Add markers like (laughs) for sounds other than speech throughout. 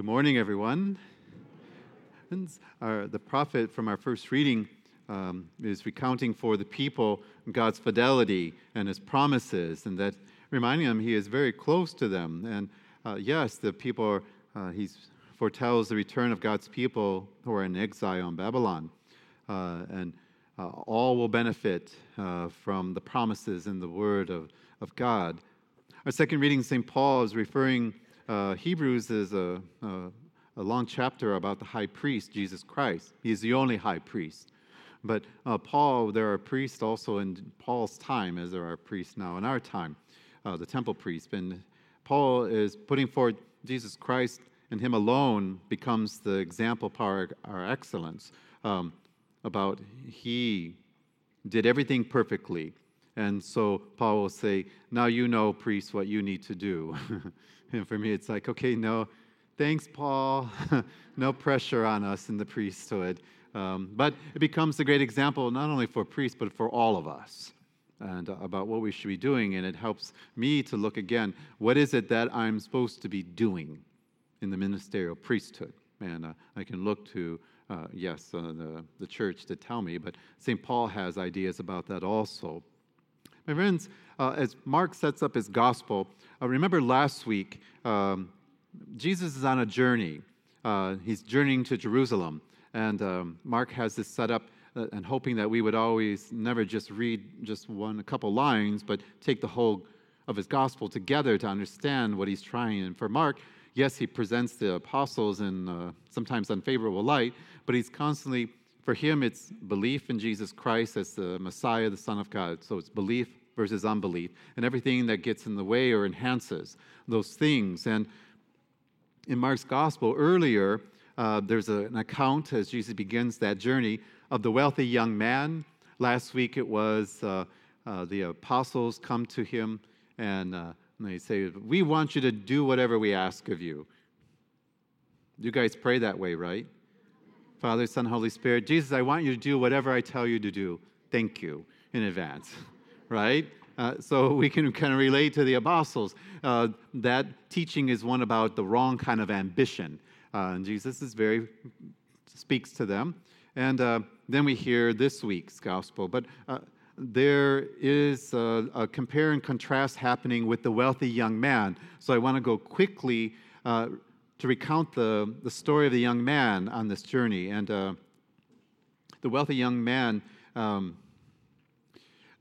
Good morning, everyone. Our, the prophet from our first reading um, is recounting for the people God's fidelity and his promises, and that reminding them he is very close to them. And uh, yes, the people uh, he foretells the return of God's people who are in exile in Babylon. Uh, and uh, all will benefit uh, from the promises in the word of, of God. Our second reading, St. Paul is referring, uh, Hebrews is a, a, a, long chapter about the high priest, Jesus Christ. He is the only high priest. But uh, Paul, there are priests also in Paul's time, as there are priests now in our time, uh, the temple priests. And Paul is putting forward Jesus Christ, and Him alone becomes the example our, our excellence. Um, about He did everything perfectly. And so Paul will say, Now you know, priests, what you need to do. (laughs) and for me, it's like, okay, no, thanks, Paul. (laughs) no pressure on us in the priesthood. Um, but it becomes a great example, not only for priests, but for all of us, and uh, about what we should be doing. And it helps me to look again what is it that I'm supposed to be doing in the ministerial priesthood? And uh, I can look to, uh, yes, uh, the, the church to tell me, but St. Paul has ideas about that also. My friends, uh, as Mark sets up his gospel, uh, remember last week, um, Jesus is on a journey. Uh, he's journeying to Jerusalem. And um, Mark has this set up uh, and hoping that we would always never just read just one, a couple lines, but take the whole of his gospel together to understand what he's trying. And for Mark, yes, he presents the apostles in uh, sometimes unfavorable light, but he's constantly, for him, it's belief in Jesus Christ as the Messiah, the Son of God. So it's belief versus unbelief, and everything that gets in the way or enhances those things. And in Mark's gospel earlier, uh, there's a, an account as Jesus begins that journey of the wealthy young man. Last week it was uh, uh, the apostles come to him and, uh, and they say, We want you to do whatever we ask of you. You guys pray that way, right? Father, Son, Holy Spirit, Jesus, I want you to do whatever I tell you to do. Thank you in advance, (laughs) right? Uh, so we can kind of relate to the apostles. Uh, that teaching is one about the wrong kind of ambition. Uh, and Jesus is very speaks to them. And uh, then we hear this week's gospel. But uh, there is a, a, compare and contrast happening with the wealthy young man. So I want to go quickly uh, to recount the, the story of the young man on this journey. And uh, the wealthy young man, um,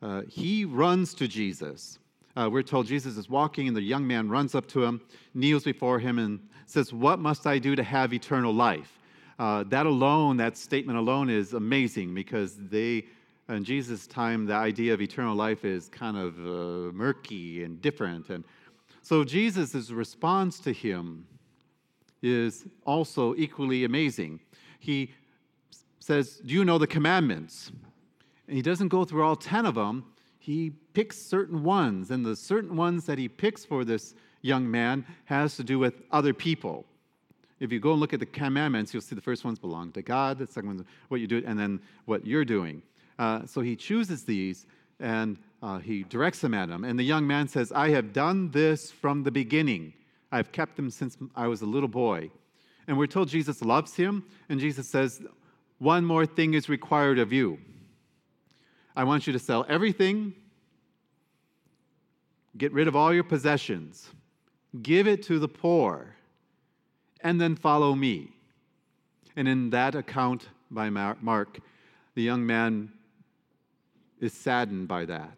uh, he runs to Jesus. we're told Jesus is walking, and the young man runs up to him, kneels before him, and says, What must I do to have eternal life? Uh, that alone, that statement alone is amazing because they, in Jesus' time, the idea of eternal life is kind of uh, murky and different. And so Jesus' response to him is also equally amazing. He says, Do you know the commandments? And he doesn't go through all 10 of them. He picks certain ones, and the certain ones that he picks for this young man has to do with other people. If you go and look at the commandments, you'll see the first ones belong to God, the second one's what you do, and then what you're doing. Uh, so he chooses these and uh, he directs them at him. And the young man says, I have done this from the beginning. I've kept them since I was a little boy. And we're told Jesus loves him, and Jesus says, One more thing is required of you. I want you to sell everything, get rid of all your possessions, Give it to the poor, and then follow me. And in that account by Mark, the young man is saddened by that,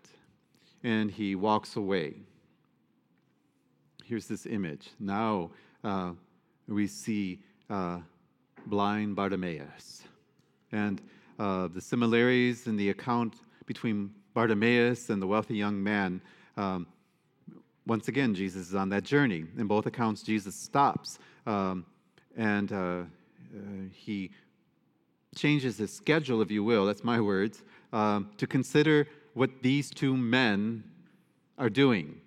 and he walks away. Here's this image. Now uh, we see uh, blind Bartimaeus. And uh, the similarities in the account between Bartimaeus and the wealthy young man um, once again, Jesus is on that journey. In both accounts, Jesus stops um, and uh, uh, he changes his schedule, if you will, that's my words, um, to consider what these two men are doing.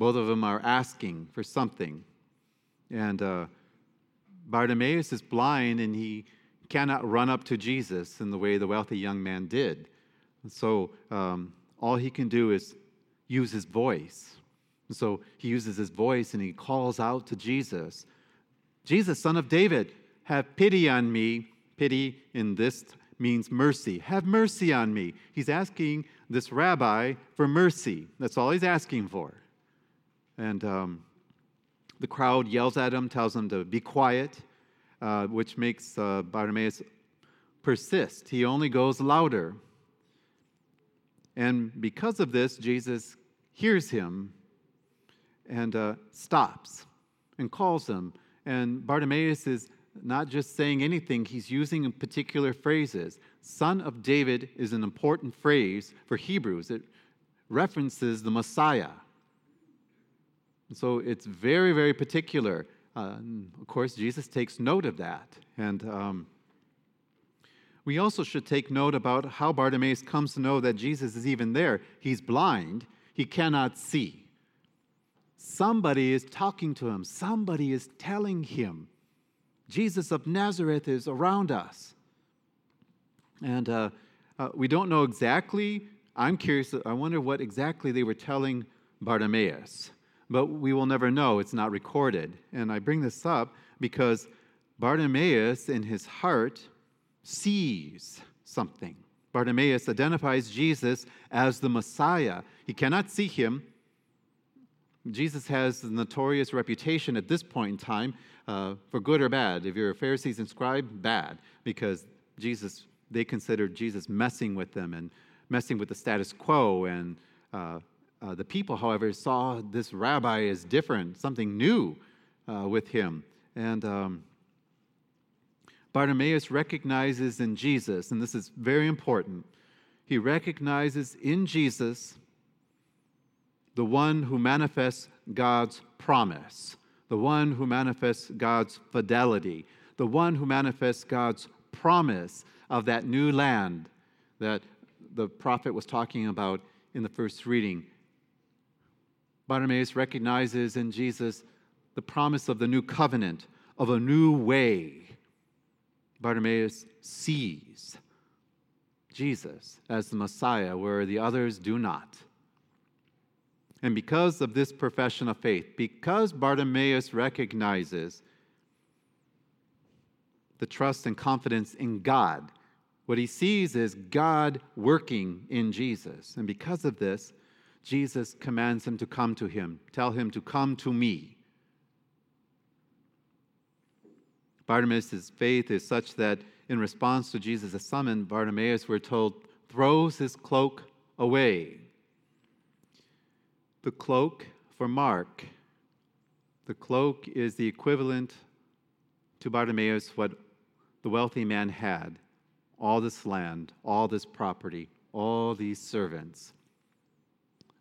Both of them are asking for something. And uh, Bartimaeus is blind and he cannot run up to Jesus in the way the wealthy young man did. And so um, all he can do is use his voice. And so he uses his voice and he calls out to Jesus, Jesus, son of David, have pity on me. Pity in this means mercy. Have mercy on me. He's asking this rabbi for mercy. That's all he's asking for. And um, the crowd yells at him, tells him to be quiet, uh, which makes uh, Bartimaeus persist. He only goes louder. And because of this, Jesus hears him and uh, stops and calls him. And Bartimaeus is not just saying anything, he's using particular phrases. Son of David is an important phrase for Hebrews, it references the Messiah. So it's very, very particular. Uh, of course, Jesus takes note of that. And um, we also should take note about how Bartimaeus comes to know that Jesus is even there. He's blind, he cannot see. Somebody is talking to him, somebody is telling him. Jesus of Nazareth is around us. And uh, uh, we don't know exactly. I'm curious, I wonder what exactly they were telling Bartimaeus. But we will never know, it's not recorded. And I bring this up because Bartimaeus, in his heart, sees something. Bartimaeus identifies Jesus as the Messiah. He cannot see him. Jesus has the notorious reputation at this point in time uh, for good or bad. If you're a Pharisees and scribe, bad, because Jesus, they considered Jesus messing with them and messing with the status quo. And uh, uh, the people, however, saw this rabbi as different, something new uh, with him. And um, Bartimaeus recognizes in Jesus, and this is very important, he recognizes in Jesus the one who manifests God's promise, the one who manifests God's fidelity, the one who manifests God's promise of that new land that the prophet was talking about in the first reading. Bartimaeus recognizes in Jesus the promise of the new covenant, of a new way, Bartimaeus sees Jesus as the Messiah, where the others do not. And because of this profession of faith, because Bartimaeus recognizes the trust and confidence in God, what he sees is God working in Jesus. And because of this, Jesus commands him to come to him, tell him to come to me. Bartimaeus' faith is such that in response to Jesus' summon, Bartimaeus, we're told, throws his cloak away. The cloak for Mark, the cloak is the equivalent to Bartimaeus what the wealthy man had all this land, all this property, all these servants.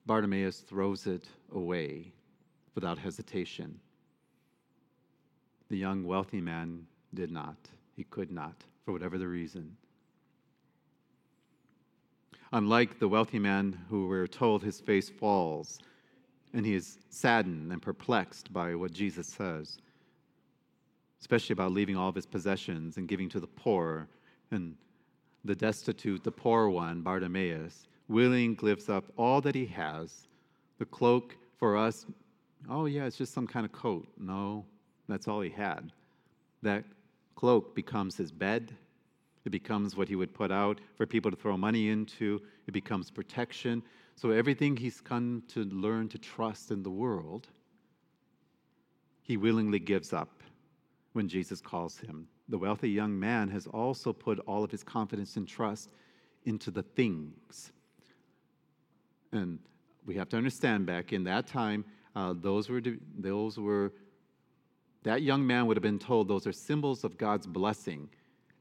Bartimaeus throws it away without hesitation. The young wealthy man did not. He could not, for whatever the reason. Unlike the wealthy man who we're told his face falls and he is saddened and perplexed by what Jesus says, especially about leaving all of his possessions and giving to the poor and the destitute, the poor one, Bartimaeus, willing gives up all that he has. The cloak for us, oh yeah, it's just some kind of coat. No, that's all he had. That cloak becomes his bed. It becomes what he would put out for people to throw money into. It becomes protection. So everything he's come to learn to trust in the world, he willingly gives up when Jesus calls him. The wealthy young man has also put all of his confidence and trust into the things. And we have to understand back in that time, uh, those were those were that young man would have been told those are symbols of God's blessing.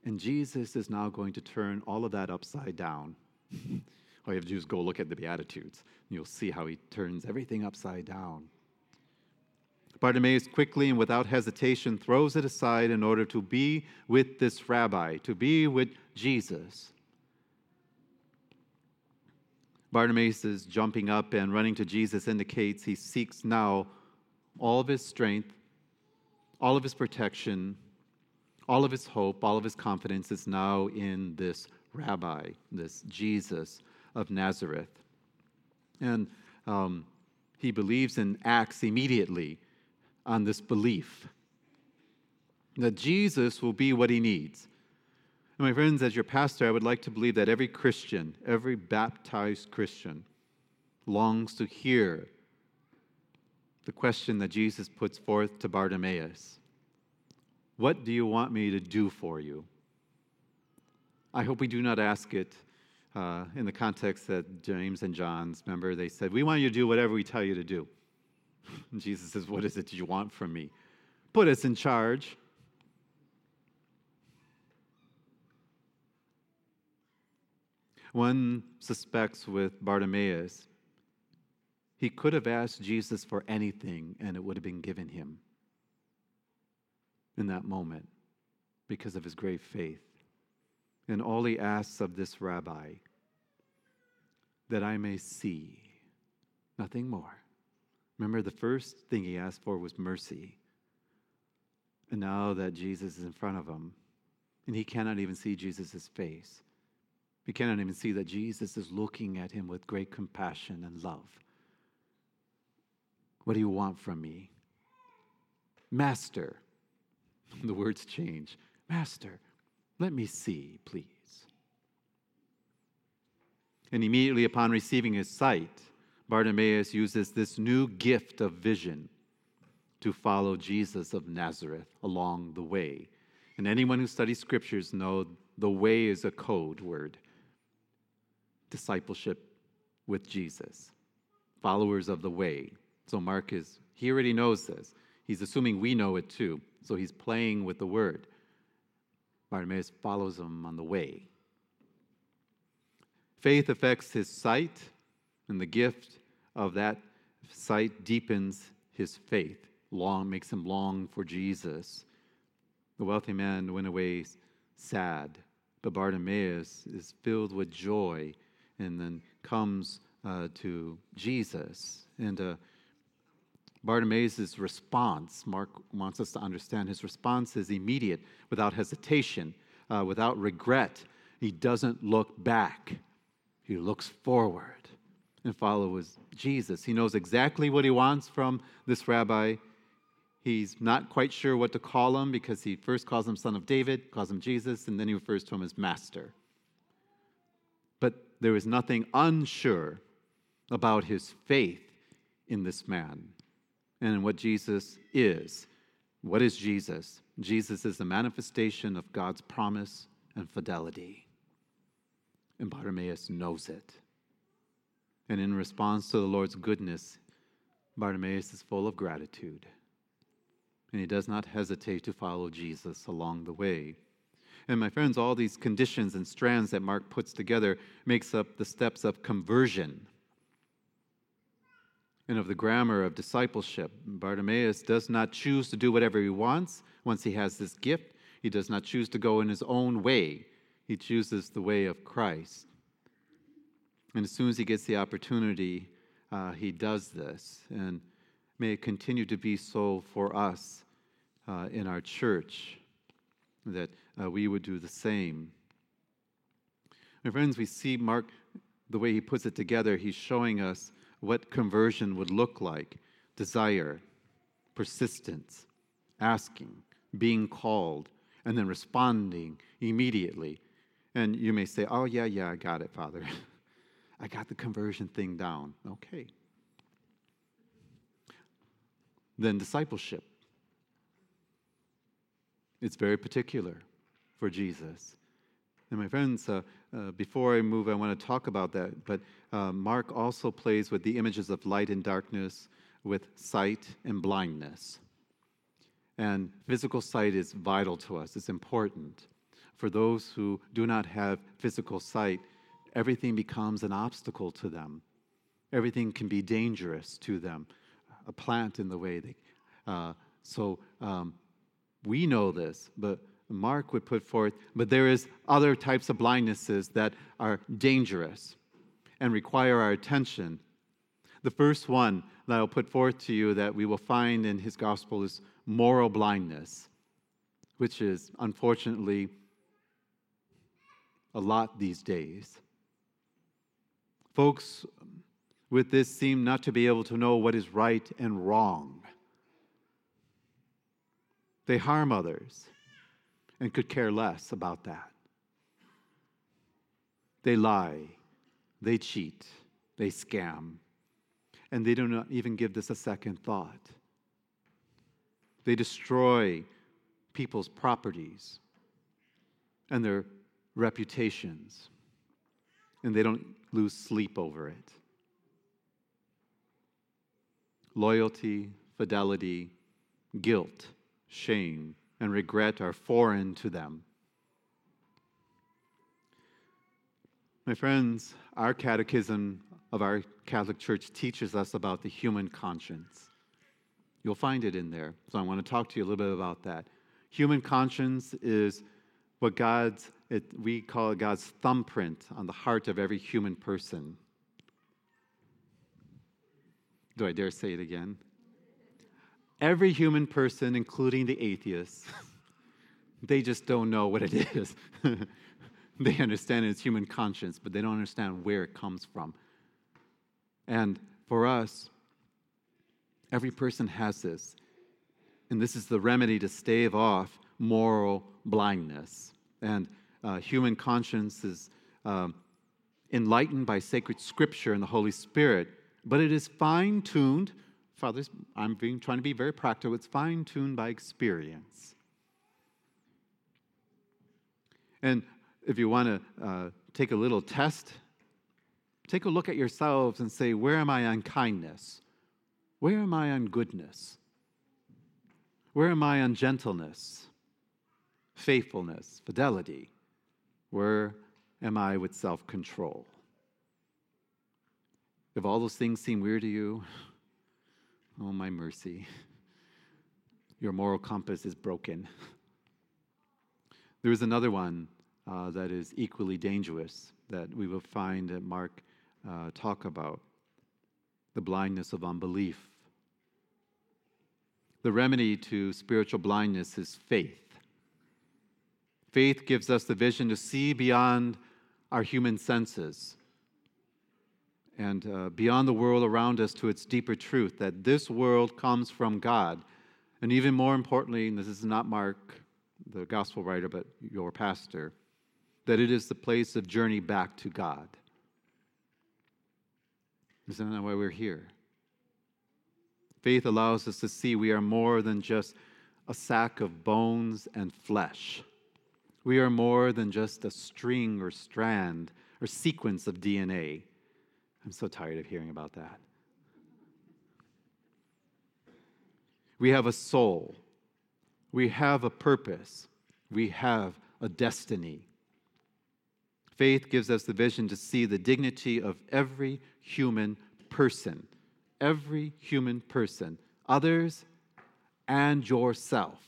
And Jesus is now going to turn all of that upside down. (laughs) all you have to do is go look at the Beatitudes, and you'll see how he turns everything upside down. Bartimaeus quickly and without hesitation throws it aside in order to be with this rabbi, to be with Jesus. Bartimaeus' jumping up and running to Jesus indicates he seeks now all of his strength all of his protection, all of his hope, all of his confidence is now in this rabbi, this Jesus of Nazareth. And um, he believes and acts immediately on this belief. that Jesus will be what he needs. And my friends, as your pastor, I would like to believe that every Christian, every baptized Christian, longs to hear the question that Jesus puts forth to Bartimaeus What do you want me to do for you? I hope we do not ask it uh, in the context that James and John's, remember, they said, We want you to do whatever we tell you to do. And (laughs) Jesus says, What is it you want from me? Put us in charge. One suspects with Bartimaeus, he could have asked Jesus for anything and it would have been given him in that moment because of his great faith. And all he asks of this rabbi, that I may see, nothing more. Remember, the first thing he asked for was mercy. And now that Jesus is in front of him, and he cannot even see Jesus' face, he cannot even see that Jesus is looking at him with great compassion and love. What do you want from me? Master. (laughs) The words change. Master, let me see, please. And immediately upon receiving his sight, Bartimaeus uses this new gift of vision to follow Jesus of Nazareth along the way. And anyone who studies scriptures know the way is a code word. Discipleship with Jesus, followers of the way. So Mark is, he already knows this. He's assuming we know it too. So he's playing with the word. Bartimaeus follows him on the way. Faith affects his sight, and the gift of that sight deepens his faith, long makes him long for Jesus. The wealthy man went away sad, but Bartimaeus is filled with joy and then comes uh, to Jesus. And uh, Bartimaeus' response, Mark wants us to understand, his response is immediate, without hesitation, uh, without regret. He doesn't look back, he looks forward and follows Jesus. He knows exactly what he wants from this rabbi. He's not quite sure what to call him because he first calls him son of David, calls him Jesus, and then he refers to him as master. There is nothing unsure about his faith in this man and in what Jesus is. What is Jesus? Jesus is the manifestation of God's promise and fidelity. And Bartimaeus knows it. And in response to the Lord's goodness, Bartimaeus is full of gratitude. And he does not hesitate to follow Jesus along the way. And my friends, all these conditions and strands that Mark puts together makes up the steps of conversion and of the grammar of discipleship. Bartimaeus does not choose to do whatever he wants once he has this gift. He does not choose to go in his own way. He chooses the way of Christ. And as soon as he gets the opportunity, uh, he does this. And may it continue to be so for us uh, in our church, that uh, we would do the same. My friends, we see Mark, the way he puts it together, he's showing us what conversion would look like desire, persistence, asking, being called, and then responding immediately. And you may say, Oh, yeah, yeah, I got it, Father. (laughs) I got the conversion thing down. Okay. Then discipleship. It's very particular for Jesus. And my friends, uh, uh, before I move, I want to talk about that. But uh, Mark also plays with the images of light and darkness, with sight and blindness. And physical sight is vital to us, it's important. For those who do not have physical sight, everything becomes an obstacle to them. Everything can be dangerous to them. A plant in the way. They, uh, so um, we know this, but Mark would put forth, but there is other types of blindnesses that are dangerous and require our attention. The first one that I'll put forth to you that we will find in his gospel is moral blindness, which is unfortunately a lot these days. Folks with this seem not to be able to know what is right and wrong. They harm others and could care less about that. They lie, they cheat, they scam, and they do not even give this a second thought. They destroy people's properties and their reputations, and they don't lose sleep over it. Loyalty, fidelity, guilt, shame, and regret are foreign to them. My friends, our catechism of our Catholic Church teaches us about the human conscience. You'll find it in there. So I want to talk to you a little bit about that. Human conscience is what God's, it, we call it God's thumbprint on the heart of every human person. Do I dare say it again? Every human person, including the atheists, (laughs) they just don't know what it (laughs) is. (laughs) they understand it's human conscience, but they don't understand where it comes from. And for us, every person has this. And this is the remedy to stave off moral blindness. And uh, human conscience is um, enlightened by sacred scripture and the Holy Spirit, but it is fine tuned. Fathers, I'm being, trying to be very practical. It's fine tuned by experience. And if you want to uh, take a little test, take a look at yourselves and say, Where am I on kindness? Where am I on goodness? Where am I on gentleness, faithfulness, fidelity? Where am I with self control? If all those things seem weird to you, oh, my mercy, your moral compass is broken. There is another one uh, that is equally dangerous that we will find that Mark uh, talk about the blindness of unbelief. The remedy to spiritual blindness is faith. Faith gives us the vision to see beyond our human senses and uh, beyond the world around us to its deeper truth that this world comes from God. And even more importantly, and this is not Mark, the gospel writer, but your pastor, that it is the place of journey back to God. Isn't that why we're here? Faith allows us to see we are more than just a sack of bones and flesh. We are more than just a string or strand or sequence of DNA. I'm so tired of hearing about that. We have a soul. We have a purpose. We have a destiny. Faith gives us the vision to see the dignity of every human person, every human person, others and yourself.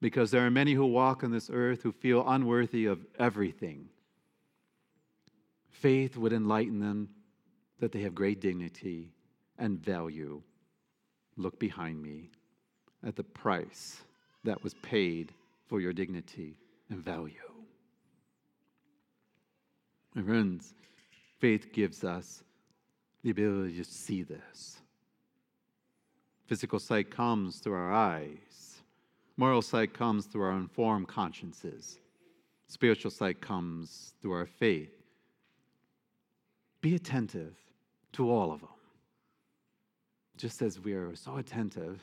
Because there are many who walk on this earth who feel unworthy of everything. Faith would enlighten them that they have great dignity and value. Look behind me at the price that was paid for your dignity and value. My friends, faith gives us the ability to see this. Physical sight comes through our eyes, moral sight comes through our informed consciences, spiritual sight comes through our faith. Be attentive to all of them. Just as we are so attentive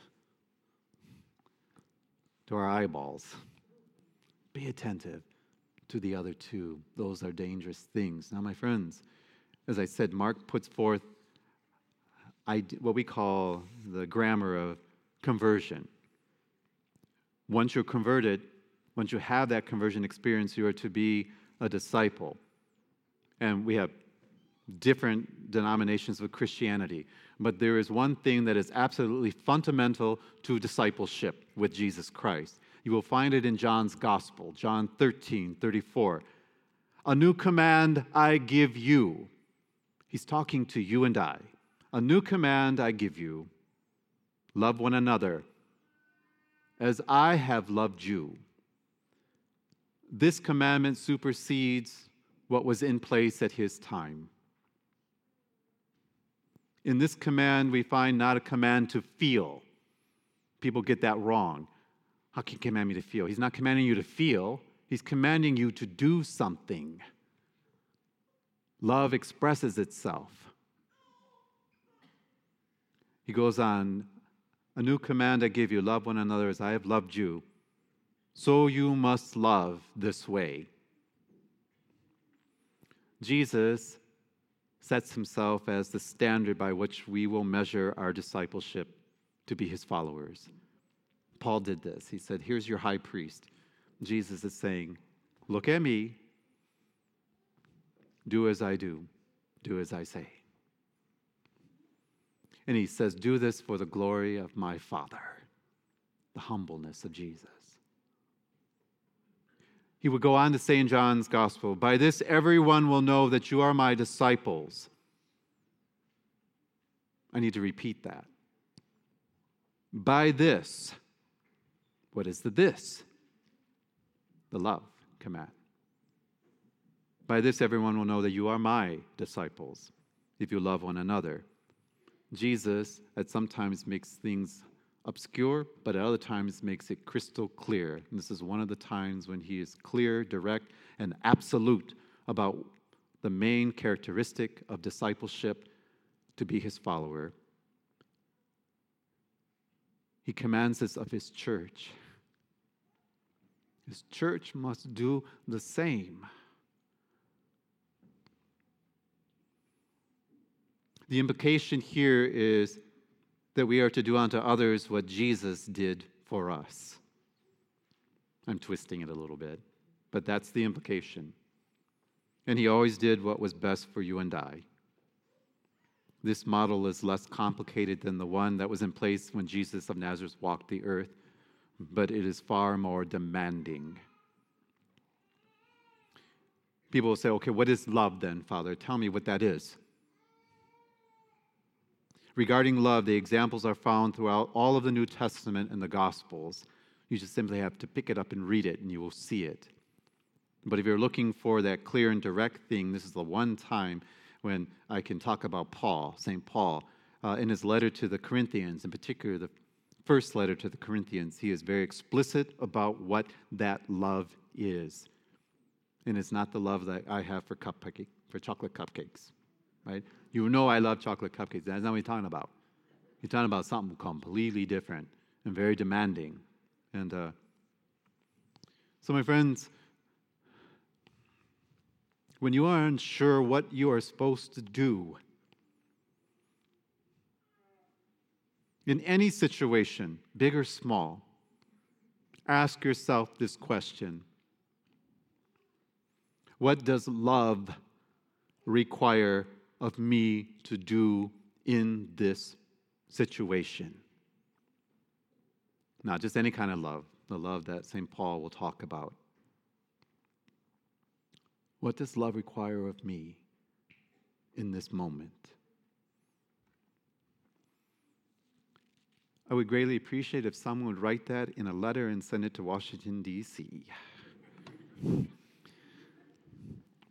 to our eyeballs, be attentive to the other two. Those are dangerous things. Now, my friends, as I said, Mark puts forth what we call the grammar of conversion. Once you're converted, once you have that conversion experience, you are to be a disciple. And we have different denominations of Christianity, but there is one thing that is absolutely fundamental to discipleship with Jesus Christ, you will find it in John's Gospel, John 13, 34. A new command I give you. He's talking to you and I. A new command I give you love one another as I have loved you. This commandment supersedes what was in place at his time. In this command, we find not a command to feel. People get that wrong How can he command me to feel? He's not commanding you to feel, he's commanding you to do something. Love expresses itself. He goes on, A new command I give you love one another as I have loved you. So you must love this way. Jesus sets himself as the standard by which we will measure our discipleship to be his followers. Paul did this. He said, Here's your high priest. Jesus is saying, Look at me. Do as I do. Do as I say. And he says, Do this for the glory of my Father, the humbleness of Jesus. He would go on to say in John's Gospel, By this everyone will know that you are my disciples. I need to repeat that. By this, what is the this? The love command. By this, everyone will know that you are my disciples, if you love one another. Jesus, at sometimes, makes things obscure, but at other times makes it crystal clear. And this is one of the times when he is clear, direct, and absolute about the main characteristic of discipleship to be his follower. He commands this of his church. His church must do the same. The implication here is that we are to do unto others what Jesus did for us. I'm twisting it a little bit, but that's the implication. And he always did what was best for you and I. This model is less complicated than the one that was in place when Jesus of Nazareth walked the earth, but it is far more demanding. People will say, okay, what is love then, Father? Tell me what that is. Regarding love, the examples are found throughout all of the New Testament and the Gospels. You just simply have to pick it up and read it, and you will see it. But if you're looking for that clear and direct thing, this is the one time when I can talk about Paul, St. Paul. Uh, in his letter to the Corinthians, in particular the first letter to the Corinthians, he is very explicit about what that love is. And it's not the love that I have for cupcake, for chocolate cupcakes, right? You know I love chocolate cupcakes. That's not what he's talking about. He's talking about something completely different and very demanding. And uh, so, my friends, when you are unsure what you are supposed to do in any situation, big or small, ask yourself this question What does love require of me to do in this situation. Not just any kind of love, the love that St. Paul will talk about. What does love require of me in this moment? I would greatly appreciate if someone would write that in a letter and send it to Washington, D.C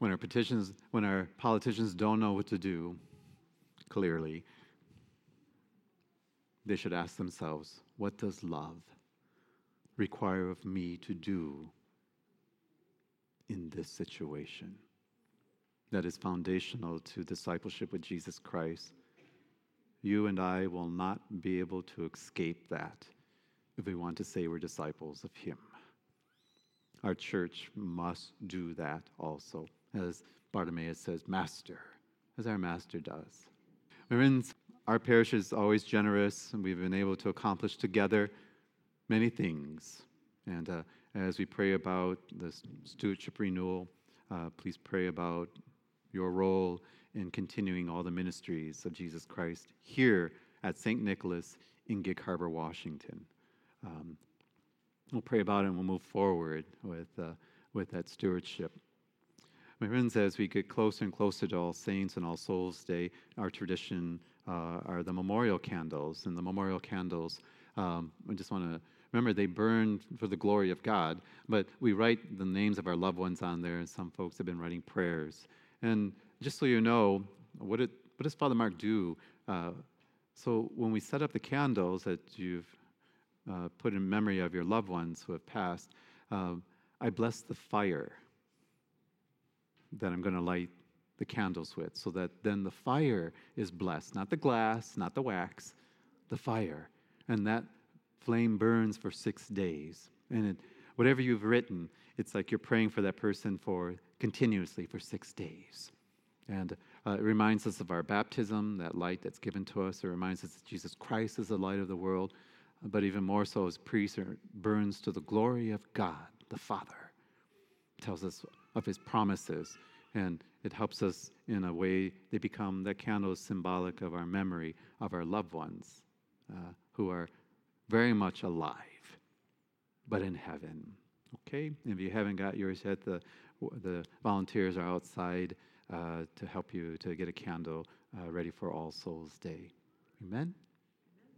when our petitions, when our politicians don't know what to do, clearly, they should ask themselves, what does love require of me to do in this situation? That is foundational to discipleship with Jesus Christ. You and I will not be able to escape that if we want to say we're disciples of Him. Our church must do that also as Bartimaeus says, Master, as our Master does. Our parish is always generous, and we've been able to accomplish together many things. And uh, as we pray about the stewardship renewal, uh, please pray about your role in continuing all the ministries of Jesus Christ here at St. Nicholas in Gig Harbor, Washington. Um, we'll pray about it and we'll move forward with, uh, with that stewardship. My friends, as we get closer and closer to All Saints and All Souls Day, our tradition uh, are the memorial candles. And the memorial candles, um, I just want to remember they burn for the glory of God, but we write the names of our loved ones on there, and some folks have been writing prayers. And just so you know, what, it, what does Father Mark do? Uh, so when we set up the candles that you've uh, put in memory of your loved ones who have passed, uh, I bless the fire that I'm going to light the candles with, so that then the fire is blessed, not the glass, not the wax, the fire. And that flame burns for six days. And it, whatever you've written, it's like you're praying for that person for continuously for six days. And uh, it reminds us of our baptism, that light that's given to us. It reminds us that Jesus Christ is the light of the world. But even more so, as priest, it burns to the glory of God, the Father. It tells us of his promises. And it helps us in a way, they become, the candles symbolic of our memory of our loved ones uh, who are very much alive, but in heaven. Okay? If you haven't got yours yet, the, the volunteers are outside uh, to help you to get a candle uh, ready for All Souls Day. Amen?